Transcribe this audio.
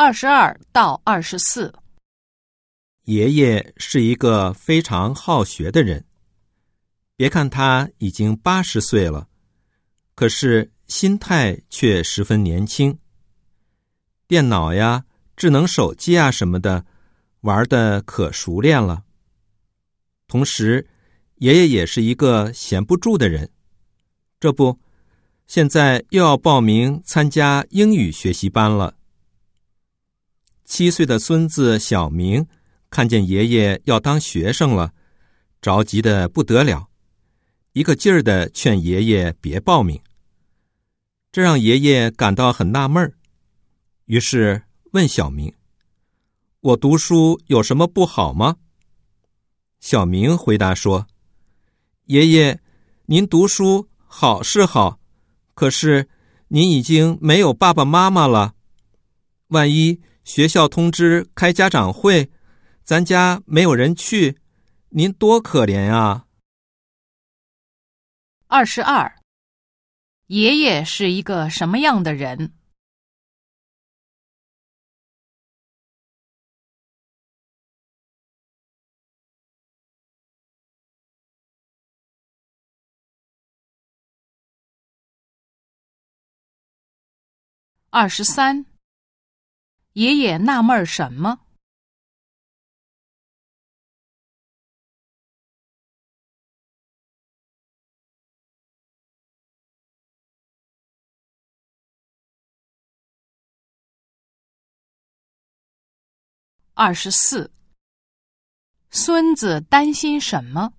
二十二到二十四，爷爷是一个非常好学的人。别看他已经八十岁了，可是心态却十分年轻。电脑呀、智能手机啊什么的，玩的可熟练了。同时，爷爷也是一个闲不住的人。这不，现在又要报名参加英语学习班了。七岁的孙子小明看见爷爷要当学生了，着急的不得了，一个劲儿的劝爷爷别报名。这让爷爷感到很纳闷儿，于是问小明：“我读书有什么不好吗？”小明回答说：“爷爷，您读书好是好，可是您已经没有爸爸妈妈了，万一……”学校通知开家长会，咱家没有人去，您多可怜啊！二十二，爷爷是一个什么样的人？二十三。爷爷纳闷什么？二十四。孙子担心什么？